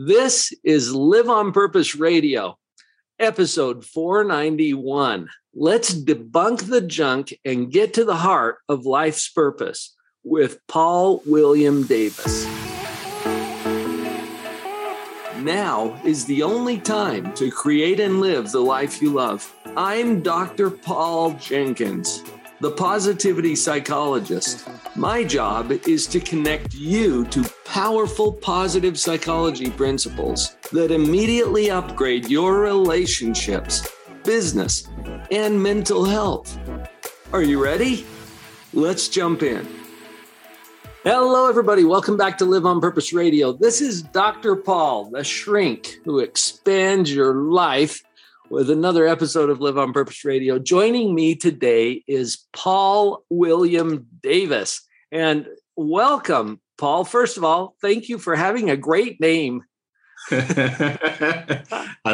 This is Live on Purpose Radio, episode 491. Let's debunk the junk and get to the heart of life's purpose with Paul William Davis. Now is the only time to create and live the life you love. I'm Dr. Paul Jenkins, the positivity psychologist. My job is to connect you to powerful positive psychology principles that immediately upgrade your relationships, business, and mental health. Are you ready? Let's jump in. Hello, everybody. Welcome back to Live on Purpose Radio. This is Dr. Paul, the shrink who expands your life with another episode of Live on Purpose Radio. Joining me today is Paul William Davis. And welcome, Paul. First of all, thank you for having a great name. and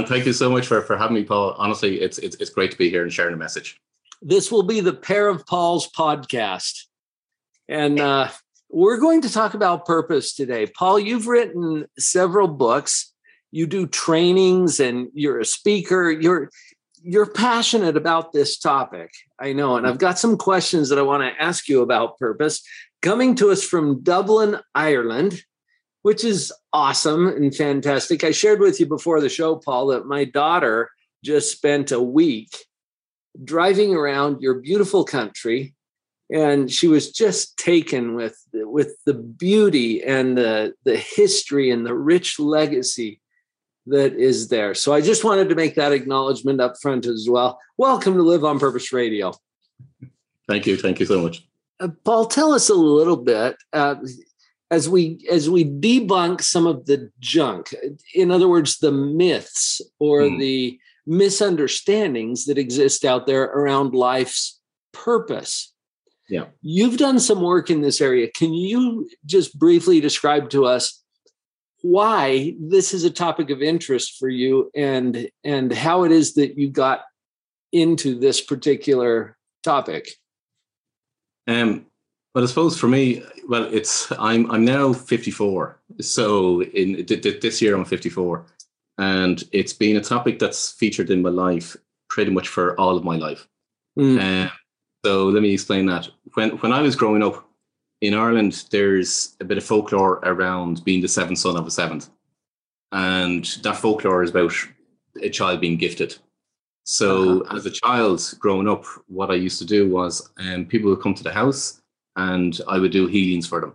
thank you so much for, for having me, Paul. Honestly, it's, it's it's great to be here and sharing a message. This will be the Pair of Paul's podcast. And uh, we're going to talk about purpose today. Paul, you've written several books. You do trainings and you're a speaker. You're you're passionate about this topic. I know. And I've got some questions that I want to ask you about purpose coming to us from Dublin, Ireland, which is awesome and fantastic. I shared with you before the show, Paul, that my daughter just spent a week driving around your beautiful country and she was just taken with with the beauty and the the history and the rich legacy that is there. So I just wanted to make that acknowledgement up front as well. Welcome to Live on Purpose Radio. Thank you. Thank you so much. Uh, Paul, tell us a little bit uh, as we as we debunk some of the junk. In other words, the myths or mm. the misunderstandings that exist out there around life's purpose. Yeah. You've done some work in this area. Can you just briefly describe to us why this is a topic of interest for you and and how it is that you got into this particular topic. Um but i suppose for me well it's i'm i'm now 54 so in this year i'm 54 and it's been a topic that's featured in my life pretty much for all of my life. Mm. so let me explain that. When when i was growing up in Ireland, there's a bit of folklore around being the seventh son of a seventh. And that folklore is about a child being gifted. So, uh-huh. as a child growing up, what I used to do was um, people would come to the house and I would do healings for them.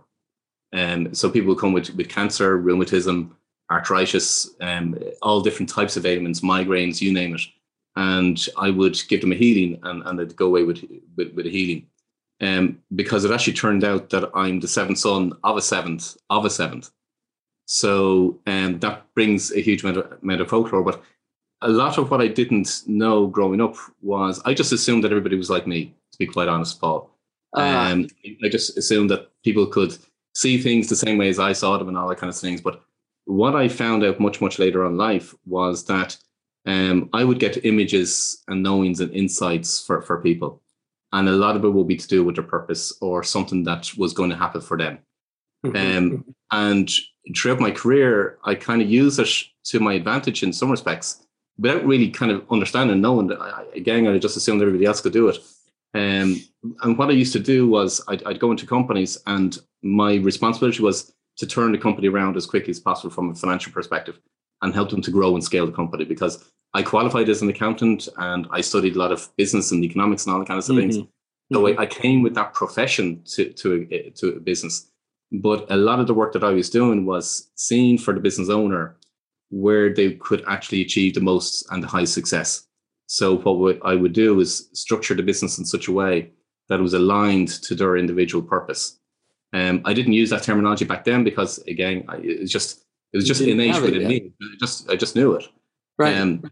Um, so, people would come with, with cancer, rheumatism, arthritis, um, all different types of ailments, migraines, you name it. And I would give them a healing and, and they'd go away with, with, with a healing um, because it actually turned out that I'm the seventh son of a seventh of a seventh. So um, that brings a huge amount of, amount of folklore. But a lot of what I didn't know growing up was I just assumed that everybody was like me, to be quite honest, Paul. Uh, um, I just assumed that people could see things the same way as I saw them and all that kind of things. But what I found out much, much later on life was that um, I would get images and knowings and insights for, for people and a lot of it will be to do with their purpose or something that was going to happen for them. Um, and throughout my career, I kind of use it to my advantage in some respects, without really kind of understanding, knowing that I, again, I just assumed everybody else could do it. Um, and what I used to do was I'd, I'd, go into companies, and my responsibility was to turn the company around as quickly as possible from a financial perspective and help them to grow and scale the company because I qualified as an accountant and I studied a lot of business and economics and all that kind of mm-hmm. things. So mm-hmm. I, I, came with that profession to to a, to a business, but a lot of the work that I was doing was seeing for the business owner where they could actually achieve the most and the highest success. So what I would do is structure the business in such a way that it was aligned to their individual purpose. Um, I didn't use that terminology back then because again, I, it was just it was just innate within me. I just I just knew it. Right. Um,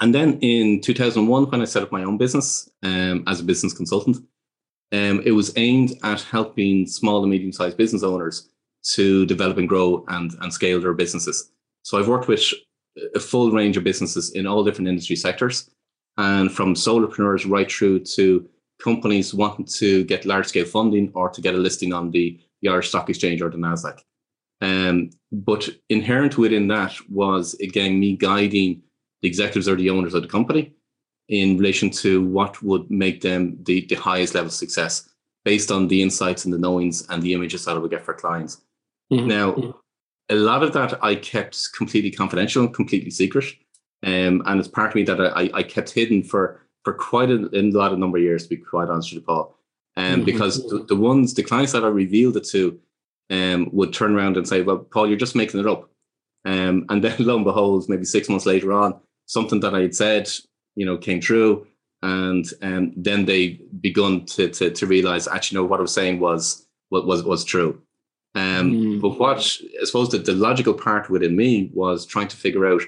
and then in 2001, when I set up my own business um, as a business consultant, um, it was aimed at helping small and medium sized business owners to develop and grow and, and scale their businesses. So I've worked with a full range of businesses in all different industry sectors, and from solopreneurs right through to companies wanting to get large scale funding or to get a listing on the, the Irish Stock Exchange or the NASDAQ. Um, but inherent within that was again me guiding the executives or the owners of the company in relation to what would make them the, the highest level of success based on the insights and the knowings and the images that I would get for clients. Mm-hmm. Now, mm-hmm. a lot of that I kept completely confidential and completely secret. Um, and it's part of me that I, I kept hidden for for quite a, a lot of number of years, to be quite honest with you, Paul. Um, mm-hmm. Because the, the, ones, the clients that I revealed it to um, would turn around and say, well, Paul, you're just making it up. Um, and then lo and behold, maybe six months later on, something that I had said, you know, came true. And um, then they begun to, to, to realize, actually, no, what I was saying was, what was, was true. Um, mm. But what I suppose that the logical part within me was trying to figure out,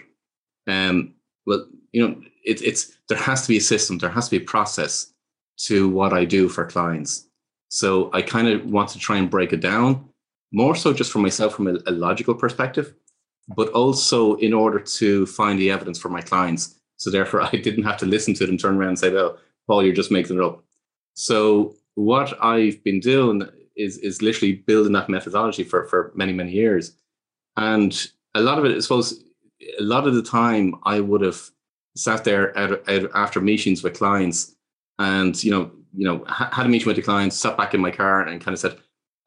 um, well, you know, it, it's there has to be a system, there has to be a process to what I do for clients. So I kind of want to try and break it down, more so just for myself from a, a logical perspective, but also in order to find the evidence for my clients. So therefore, I didn't have to listen to them turn around and say, "Well, Paul, you're just making it up." So what I've been doing is is literally building that methodology for for many many years, and a lot of it, I suppose, a lot of the time I would have sat there at, at, after meetings with clients, and you know, you know, had a meeting with the clients, sat back in my car, and kind of said,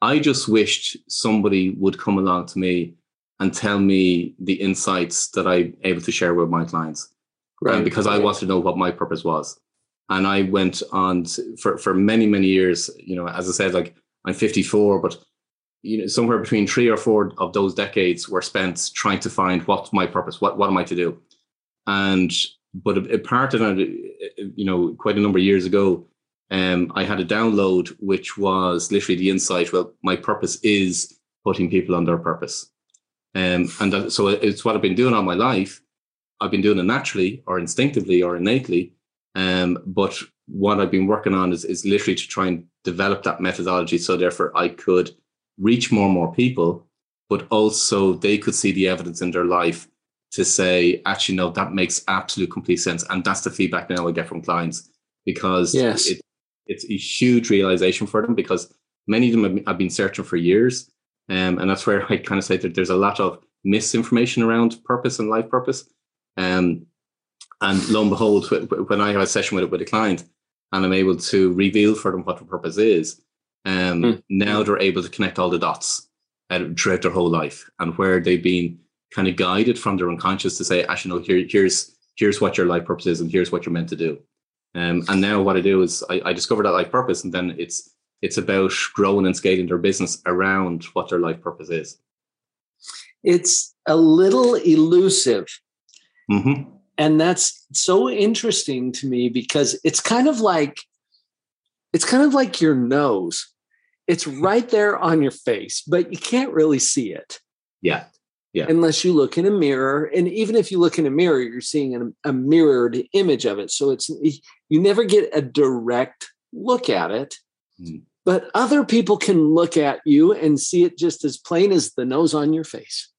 "I just wished somebody would come along to me and tell me the insights that I'm able to share with my clients, right? because I wanted to know what my purpose was." And I went on to, for for many many years. You know, as I said, like I'm 54, but you know, somewhere between three or four of those decades were spent trying to find what's my purpose, what what am I to do, and but a, a part of that, you know, quite a number of years ago, um, I had a download which was literally the insight. Well, my purpose is putting people on their purpose, um, and that, so it's what I've been doing all my life. I've been doing it naturally or instinctively or innately, um, but what I've been working on is, is literally to try and develop that methodology so therefore I could reach more and more people, but also they could see the evidence in their life to say, actually, no, that makes absolute complete sense. And that's the feedback now I get from clients because yes. it, it's a huge realization for them because many of them have been searching for years. Um, and that's where I kind of say that there's a lot of misinformation around purpose and life purpose. Um, and lo and behold, when I have a session with, with a client and I'm able to reveal for them what the purpose is, um, mm. now they're able to connect all the dots uh, throughout their whole life and where they've been kind of guided from their unconscious to say, actually, no, here, here's here's what your life purpose is, and here's what you're meant to do. Um, and now what I do is I, I discover that life purpose, and then it's it's about growing and scaling their business around what their life purpose is. It's a little elusive. Mm-hmm. And that's so interesting to me because it's kind of like it's kind of like your nose. It's right there on your face, but you can't really see it. Yeah yeah. unless you look in a mirror. And even if you look in a mirror, you're seeing a, a mirrored image of it. So it's you never get a direct look at it. Mm. But other people can look at you and see it just as plain as the nose on your face.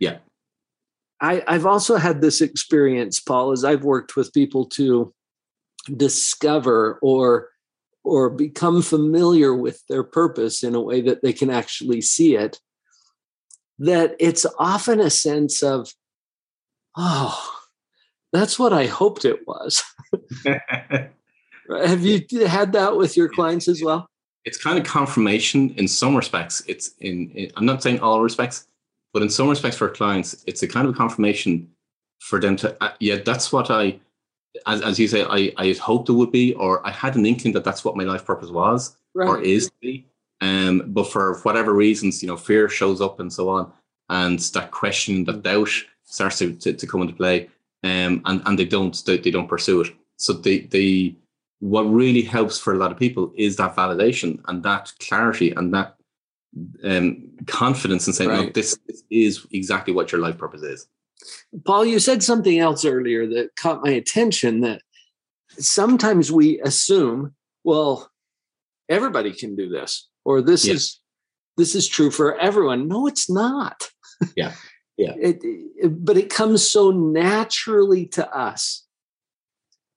Yeah. I, I've also had this experience, Paul, as I've worked with people to discover or or become familiar with their purpose in a way that they can actually see it that it's often a sense of, oh, that's what I hoped it was. Have you had that with your clients as well? It's kind of confirmation in some respects. It's in, in, I'm not saying all respects, but in some respects for clients, it's a kind of confirmation for them to, uh, yeah, that's what I, as, as you say, I, I hoped it would be, or I had an inkling that that's what my life purpose was right. or is to be. Um, but for whatever reasons, you know, fear shows up and so on, and that question, that doubt starts to, to, to come into play, um, and and they don't they, they don't pursue it. So they they what really helps for a lot of people is that validation and that clarity and that um, confidence in saying, right. no, this, this is exactly what your life purpose is. Paul, you said something else earlier that caught my attention that sometimes we assume, well, everybody can do this or this yeah. is this is true for everyone no it's not yeah yeah it, it, but it comes so naturally to us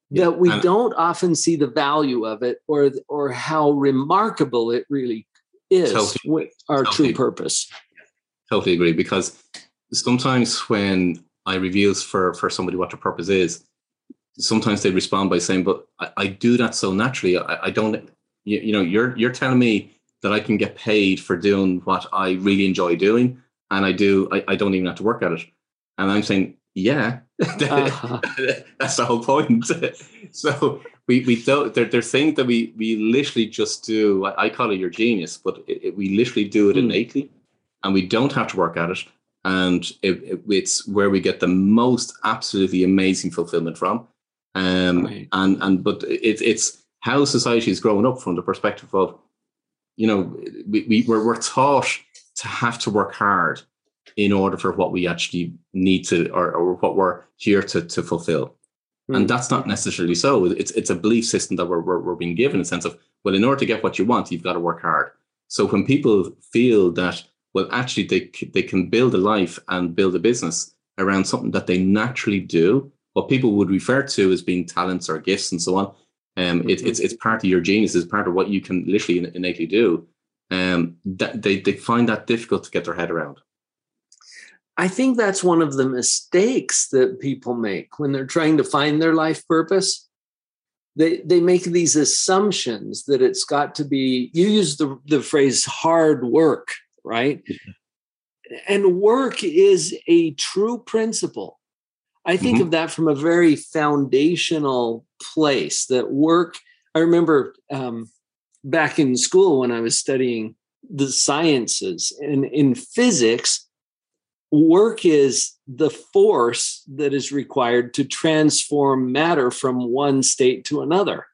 yeah. that we and don't often see the value of it or or how remarkable it really is totally. our totally. true purpose totally agree because sometimes when I reveals for for somebody what their purpose is, sometimes they respond by saying, "But I, I do that so naturally. I, I don't. You, you know, you're you're telling me that I can get paid for doing what I really enjoy doing, and I do. I, I don't even have to work at it." And I'm saying, "Yeah, uh-huh. that's the whole point." so we we don't. There, there's things that we we literally just do. I, I call it your genius, but it, it, we literally do it mm. innately, and we don't have to work at it and it, it's where we get the most absolutely amazing fulfillment from. Um, right. and and but it, it's how society is growing up from the perspective of, you know, we, we we're, we're taught to have to work hard in order for what we actually need to or, or what we're here to to fulfill. Mm. And hmm. that's not necessarily so. It's it's a belief system that we're, we're we're being given a sense of well, in order to get what you want, you've got to work hard. So when people feel that well, actually, they they can build a life and build a business around something that they naturally do. What people would refer to as being talents or gifts and so on. Um, mm-hmm. it, it's it's part of your genius. It's part of what you can literally innately do. Um, that they they find that difficult to get their head around. I think that's one of the mistakes that people make when they're trying to find their life purpose. They they make these assumptions that it's got to be. You use the the phrase hard work right? And work is a true principle. I think mm-hmm. of that from a very foundational place that work. I remember um, back in school when I was studying the sciences and in physics, work is the force that is required to transform matter from one state to another.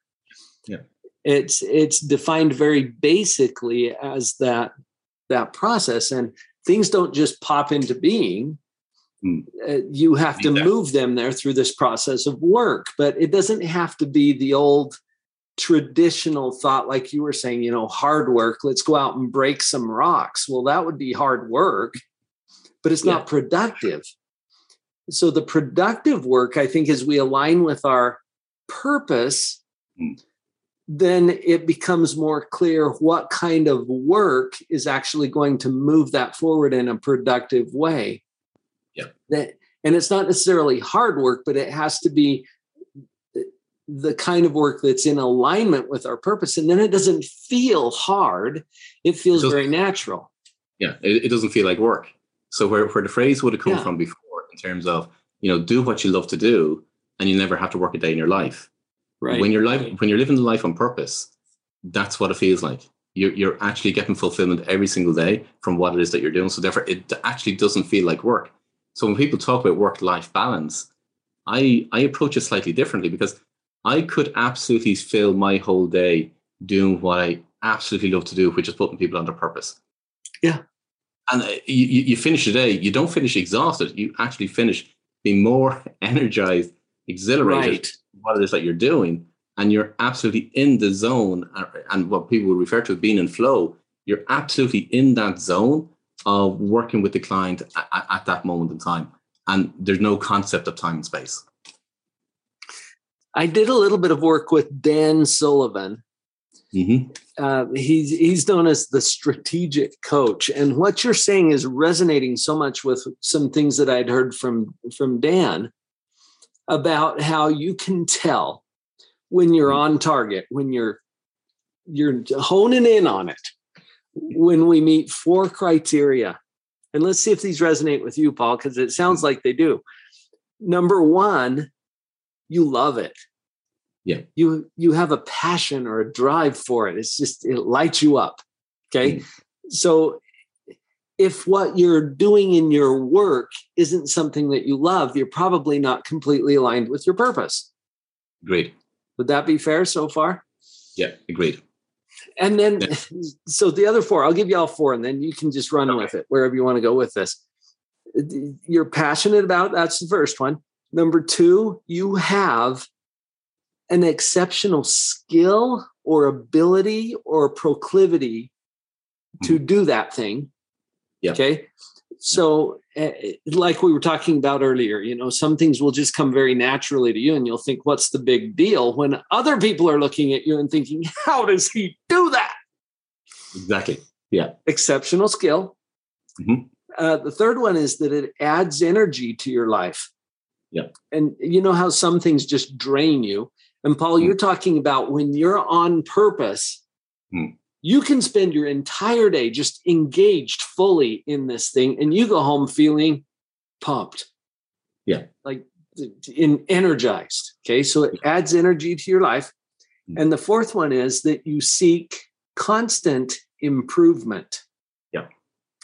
Yeah. It's it's defined very basically as that that process and things don't just pop into being. Uh, you have to move them there through this process of work but it doesn't have to be the old traditional thought like you were saying you know hard work let's go out and break some rocks well that would be hard work but it's yeah. not productive so the productive work i think as we align with our purpose mm then it becomes more clear what kind of work is actually going to move that forward in a productive way. Yeah. That, and it's not necessarily hard work, but it has to be the kind of work that's in alignment with our purpose. And then it doesn't feel hard, it feels it very natural. Yeah, it, it, doesn't feel like work. So where, where the phrase would have come yeah. from before in terms of, you know, do what you love to do and you never have to work a day in your life Right. When you're life, when you're living the life on purpose, that's what it feels like. You're you're actually getting fulfillment every single day from what it is that you're doing. So therefore, it actually doesn't feel like work. So when people talk about work life balance, I I approach it slightly differently because I could absolutely fill my whole day doing what I absolutely love to do, which is putting people under purpose. Yeah. And uh, you, you finish the day, you don't finish exhausted. You actually finish being more energized, exhilarated, right what it is that you're doing, and you're absolutely in the zone, uh, and what people would refer to as being in flow, you're absolutely in that zone of working with the client at, at that moment in time. And there's no concept of time and space. I did a little bit of work with Dan Sullivan. Mm-hmm. Uh, he's he's known as the strategic coach, and what you're saying is resonating so much with some things that I'd heard from from Dan about how you can tell when you're on target, when you're you're honing in on it. When we meet four criteria, and let's see if these resonate with you, Paul, because it sounds like they do. Number one, you love it. Yeah. You you have a passion or a drive for it. It's just it lights you up. Okay. Mm. So if what you're doing in your work isn't something that you love, you're probably not completely aligned with your purpose. Agreed. Would that be fair so far? Yeah, agreed. And then, so the other four, I'll give you all four, and then you can just run okay. with it wherever you want to go with this. You're passionate about that's the first one. Number two, you have an exceptional skill or ability or proclivity to mm-hmm. do that thing yeah. Okay. So, uh, like we were talking about earlier, you know, some things will just come very naturally to you, and you'll think, what's the big deal? When other people are looking at you and thinking, how does he do that? Exactly. Yeah. Exceptional skill, mm-hmm. Uh, the third one is that it adds energy to your life. Yeah. And you know how some things just drain you. And Paul, Mm. you're talking about when you're on purpose, Mm. You can spend your entire day just engaged fully in this thing, and you go home feeling pumped. Yeah. Like in energized. Okay. So it adds energy to your life. Mm. And the fourth one is that you seek constant improvement. Yeah.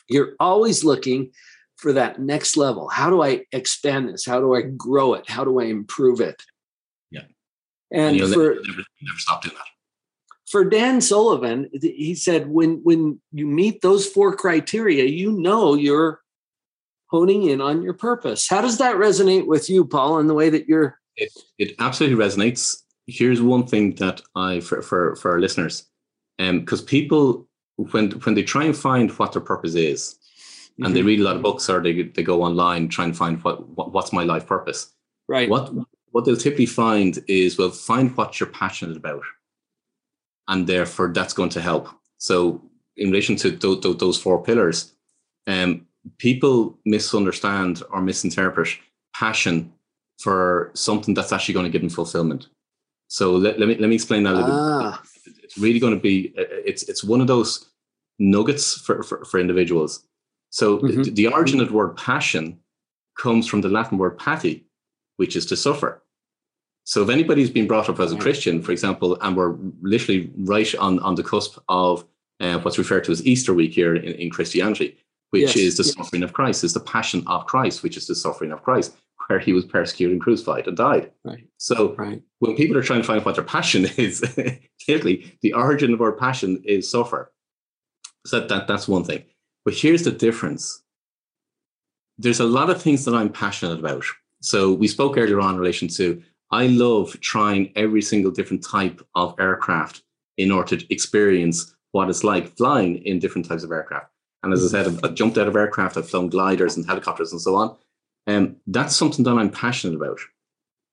You're always looking for that next level. How do I expand this? How do I grow it? How do I improve it? Yeah. And, you'll for never, never, never stop doing that. For Dan Sullivan, he said when when you meet those four criteria, you know you're honing in on your purpose. How does that resonate with you, Paul, in the way that you're It, it absolutely resonates. Here's one thing that I for for, for our listeners, um, because people when when they try and find what their purpose is, and they mm-hmm. read a lot of books or they they go online try and find what, what what's my life purpose. right? What what they'll typically find is well find what you're passionate about, and therefore that's going to help. So in relation to th- th- those four pillars, um, people misunderstand or misinterpret passion for something that's actually going to give them fulfillment. So let, let me let me explain that a little Ah, bit. It's really going to be uh, it's it's one of those nuggets for for, for individuals. So Mhm. the, the origin of the word passion comes from the Latin word pati, which is to suffer. So if anybody's been brought up as a. Christian, for example, and we're literally right on, on the cusp of uh, what's referred to as Easter week here in, in Christianity, which Yes, is the yes. suffering of Christ, is the passion of Christ, which is the suffering of Christ, where he was persecuted and crucified and died. right, So right. when people are trying to find what their passion is, clearly the origin of our passion is suffer. So that, that's one thing. But here's the difference. There's a lot of things that I'm passionate about. So we spoke earlier on in relation to I love trying every single different type of aircraft in order to experience what it's like flying in different types of aircraft. And as I said, I've, jumped out of aircraft, I've flown gliders and helicopters and so on. And that's something that I'm passionate about.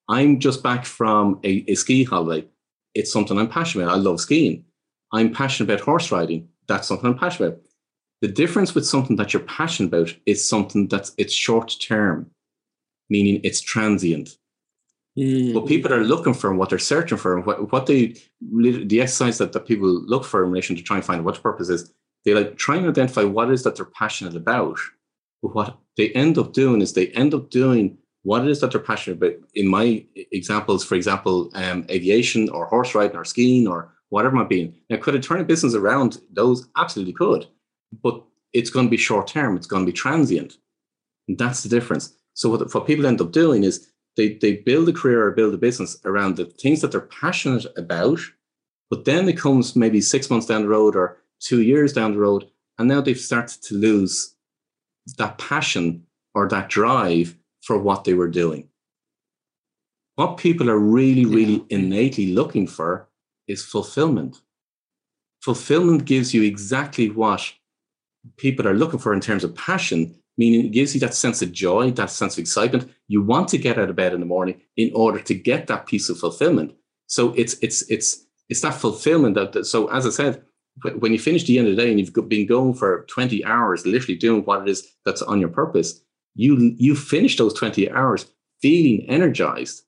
I'm just back from a, a ski holiday. It's something I'm passionate about. I love skiing. I'm passionate about horse riding. That's something I'm passionate about. The difference with something that you're passionate about is something that's it's short term, meaning it's transient. Mm. What people are looking for and what they're searching for and what, what they the exercise that, that people look for in relation to try and find what purpose is, they like trying to identify what it is that they're passionate about. But what they end up doing is they end up doing what it is that they're passionate about. In my examples, for example, um, aviation or horse riding or skiing or whatever it might be. Now, could it turn a business around? Those absolutely could, but it's going to be short term. It's going to be transient, and that's the difference. So what, what people end up doing is they they build a career or build a business around the things that they're passionate about, but then it comes maybe six months down the road or two years down the road, and now they've started to lose that passion or that drive for what they were doing. What people are really, really innately looking for is fulfillment. Fulfillment gives you exactly what people are looking for in terms of passion, meaning it gives you that sense of joy, that sense of excitement. You want to get out of bed in the morning in order to get that piece of fulfillment. So it's it's it's it's that fulfillment that, that so as I said, when you finish the end of the day and you've been going for 20 hours, literally doing what it is that's on your purpose, you you finish those 20 hours feeling energized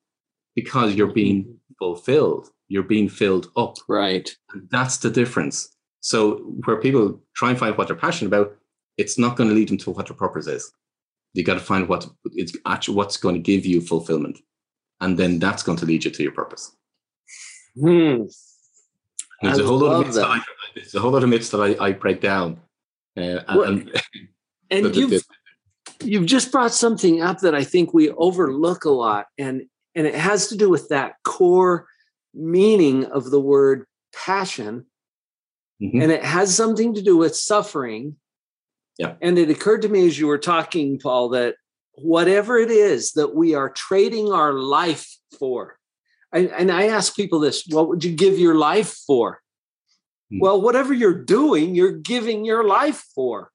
because you're being fulfilled. You're being filled up. Right. And that's the difference. So where people try and find what they're passionate about, it's not going to lead them to what their purpose is. You got to find what it's actually what's going to give you fulfillment, and then that's going to lead you to your purpose. Hmm. There's a whole lot of myths that. that. I, there's a whole lot of myths that I, I break down. Uh, Well, and, And you've you've just brought something up that I think we overlook a lot, and and it has to do with that core meaning of the word passion, Mhm. and it has something to do with suffering. Yeah. And it occurred to me as you were talking, Paul, that whatever it is that we are trading our life for, I, and I ask people this: What would you give your life for? Hmm. Well, whatever you're doing, you're giving your life for.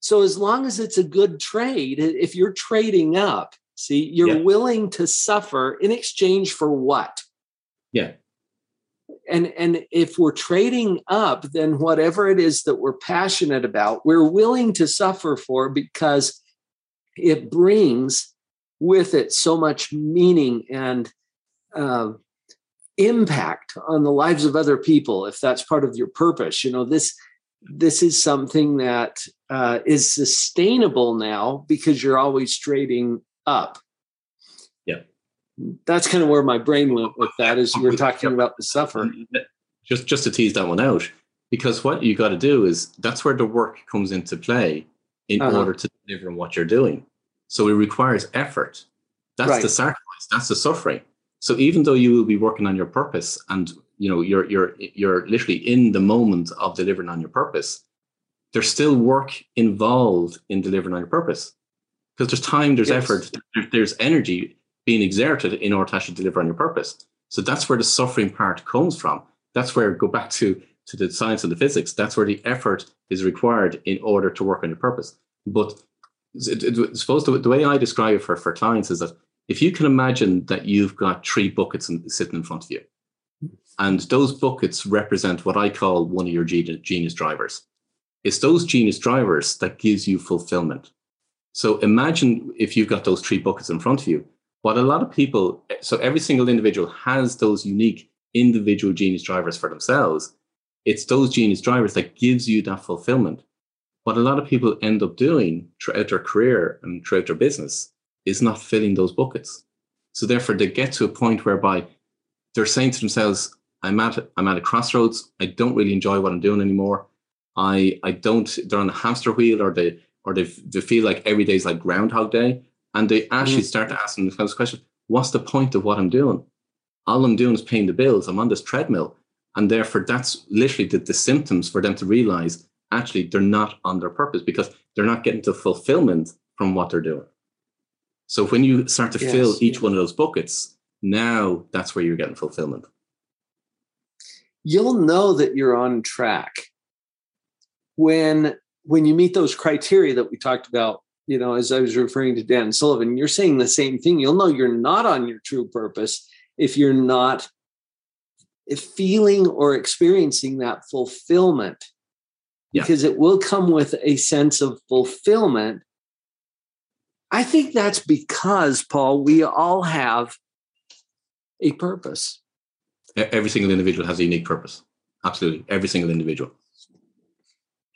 So as long as it's a good trade, if you're trading up, see, you're Yeah. willing to suffer in exchange for what? yeah, and and if we're trading up then whatever it is that we're passionate about we're willing to suffer for because it brings with it so much meaning and uh, impact on the lives of other people if that's part of your purpose. You know this this is something that uh, is sustainable now because you're always trading up that's kind of where my brain went with that as you were talking about the suffer just just to tease that one out because what you got to do is that's where the work comes into play in uh-huh. order to deliver on what you're doing so it requires effort that's right. the sacrifice that's the suffering so even though you will be working on your purpose and you know you're you're you're literally in the moment of delivering on your purpose, there's still work involved in delivering on your purpose. Because there's time, there's yes. effort, there's energy being exerted in order to actually deliver on your purpose. So that's where the suffering part comes from. That's where go back to to the science and the physics. That's where the effort is required in order to work on your purpose. But suppose the, the way I describe it for, for clients is that if you can imagine that you've got three buckets in, sitting in front of you, and those buckets represent what I call one of your genius drivers. It's those genius drivers that gives you fulfillment. So imagine if you've got those three buckets in front of you. What a lot of people, so every single individual has those unique individual genius drivers for themselves. It's those genius drivers that gives you that fulfillment. What a lot of people end up doing throughout their career and throughout their business is not filling those buckets. So therefore, they get to a point whereby they're saying to themselves, "I'm at I'm at a crossroads. I don't really enjoy what I'm doing anymore. I I don't. They're on a hamster wheel, or they or they they feel like every day is like Groundhog Day, and they actually mm. start to ask themselves the question: What's the point of what I'm doing? All I'm doing is paying the bills. I'm on this treadmill, and therefore that's literally the, the symptoms for them to realize actually they're not on their purpose because they're not getting to fulfillment from what they're doing. So when you start to yes, fill each one of those buckets, now that's where you're getting fulfillment. You'll know that you're on track when when you meet those criteria that we talked about, you know, as I was referring to Dan Sullivan, you're saying the same thing. You'll know you're not on your true purpose if you're not feeling or experiencing that fulfillment. Yeah. Because it will come with a sense of fulfillment I think that's because, Paul, we all have a purpose. Every single individual has a unique purpose. Absolutely. Every single individual.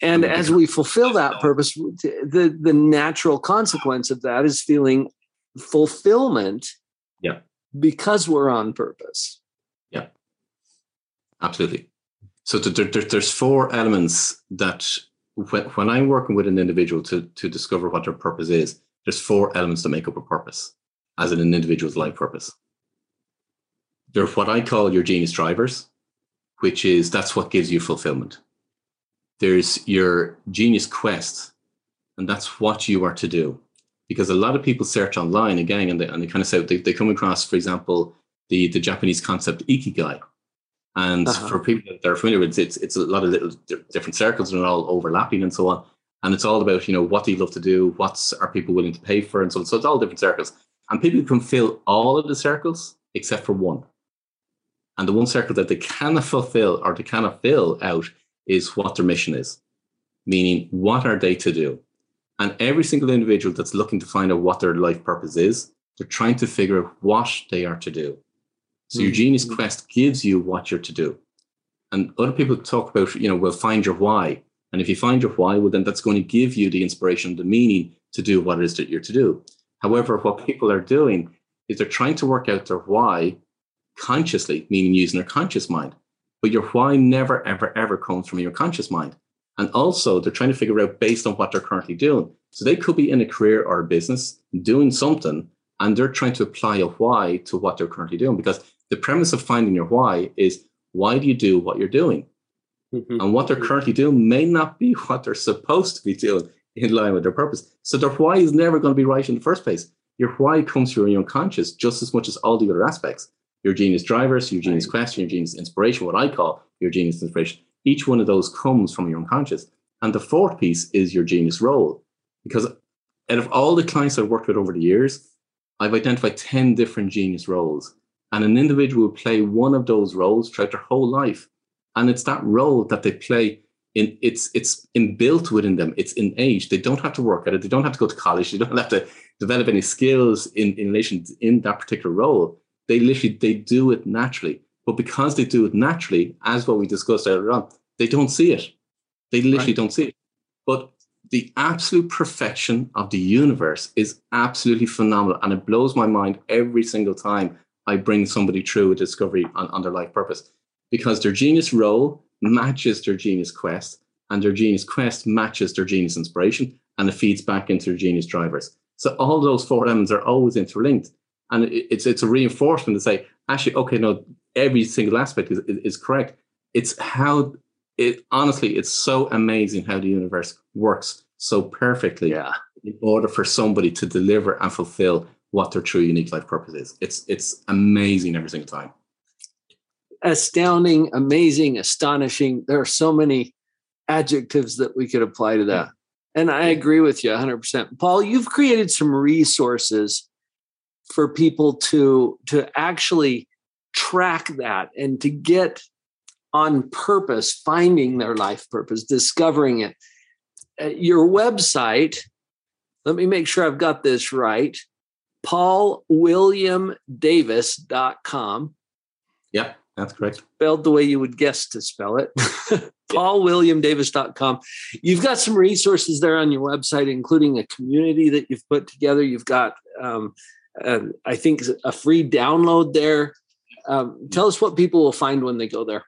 And as we fulfill that purpose, the, the natural consequence of that is feeling fulfillment. Yeah. Because we're on purpose. Yeah. Absolutely. So there, there, there's four elements that when, when I'm working with an individual to, to discover what their purpose is, there's four elements that make up a purpose as in an individual's life purpose. They're what I call your genius drivers, which is that's what gives you fulfillment. There's your genius quest, and that's what you are to do. Because a lot of people search online again, and they, and they kind of say they, they come across, for example, the, the Japanese concept ikigai. And uh-huh. for people that are familiar with it, it's, it's a lot of little different circles and they're all overlapping and so on and it's all about you know what do you love to do what are people willing to pay for and so on so it's all different circles and people can fill all of the circles except for one and the one circle that they cannot fulfill or they cannot fill out is what their mission is meaning what are they to do and every single individual that's looking to find out what their life purpose is they're trying to figure out what they are to do so mm-hmm. your genius quest gives you what you're to do and other people talk about you know well find your why and if you find your why, well, then that's going to give you the inspiration, the meaning to do what it is that you're to do. However, what people are doing is they're trying to work out their why consciously, meaning using their conscious mind. But your why never, ever, ever comes from your conscious mind. And also, they're trying to figure out based on what they're currently doing. So they could be in a career or a business doing something, and they're trying to apply a why to what they're currently doing. Because the premise of finding your why is why do you do what you're doing? Mm-hmm. And what they're currently doing may not be what they're supposed to be doing in line with their purpose. So their why is never going to be right in the first place. Your why comes from your unconscious just as much as all the other aspects. Your genius drivers, your genius question, your genius inspiration, what I call your genius inspiration. Each one of those comes from your unconscious. And the fourth piece is your genius role. Because out of all the clients I've worked with over the years, I've identified 10 different genius roles. And an individual will play one of those roles throughout their whole life. And it's that role that they play in it's it's inbuilt within them. It's in age. They don't have to work at it. They don't have to go to college. They don't have to develop any skills in, in relation to, in that particular role. They literally they do it naturally. But because they do it naturally, as what we discussed earlier on, they don't see it. They literally right. don't see it. But the absolute perfection of the universe is absolutely phenomenal. And it blows my mind every single time I bring somebody through a discovery on, on their life purpose because their genius role matches their genius quest, and their genius quest matches their genius inspiration, and it feeds back into their genius drivers. So all those four elements are always interlinked. And it's it's a reinforcement to say, actually, okay, no, every single aspect is, is correct. It's how it honestly, it's so amazing how the universe works so perfectly yeah. in order for somebody to deliver and fulfill what their true unique life purpose is. It's it's amazing every single time. Astounding, amazing, astonishing. There are so many adjectives that we could apply to that. And I agree with you 100%. Paul, you've created some resources for people to to actually track that and to get on purpose finding their life purpose, discovering it. your website, let me make sure I've got this right paulwilliamdavis.com. Yep, that's correct. Spelled the way you would guess to spell it. paulwilliamdavis.com. You've got some resources there on your website, including a community that you've put together. You've got, um, uh, I think, a free download there. Um, tell us what people will find when they go there.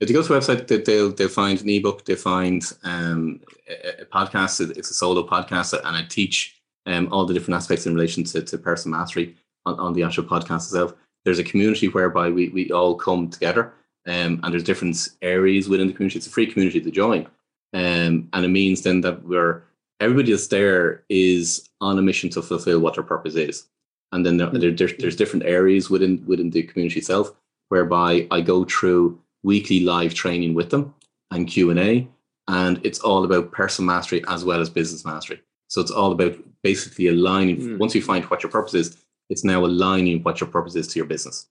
If you go to the website, they'll they'll find an ebook, they'll find um, a, a, podcast. It's a solo podcast, and I teach um, all the different aspects in relation to, to person mastery on, on the actual podcast itself. There's a community whereby we, we all come together um, and there's different areas within the community. It's a free community to join. Um, and it means then that we're everybody that's there is on a mission to fulfill what their purpose is. And then there, there, there's, there's different areas within within the community itself whereby I go through weekly live training with them and Q and A, and it's all about personal mastery as well as business mastery. So it's all about basically aligning. Mm. Once you find what your purpose is, it's now aligning what your purpose is to your business.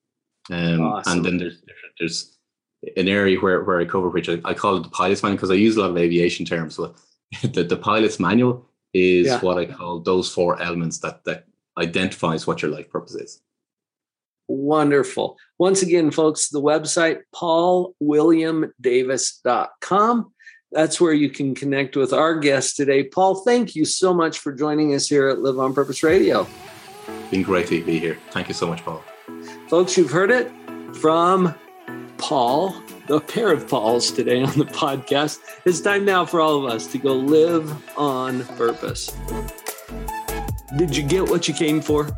Um, awesome. And then there's there's an area where, where I cover, which I, I call it the pilot's manual because I use a lot of aviation terms. But the, the pilot's manual is yeah. what I call those four elements that that identifies what your life purpose is. Wonderful. Once again, folks, the website paulwilliamdavis.com. That's where you can connect with our guest today. Paul, thank you so much for joining us here at Live on Purpose Radio. Been great to be here. Thank you so much, Paul. Folks, you've heard it from Paul, the pair of Pauls today on the podcast. It's time now for all of us to go live on purpose. Did you get what you came for?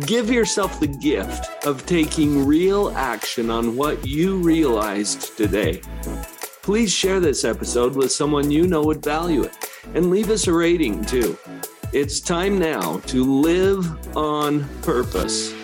Give yourself the gift of taking real action on what you realized today. Please share this episode with someone you know would value it and leave us a rating too. It's time now to live on purpose.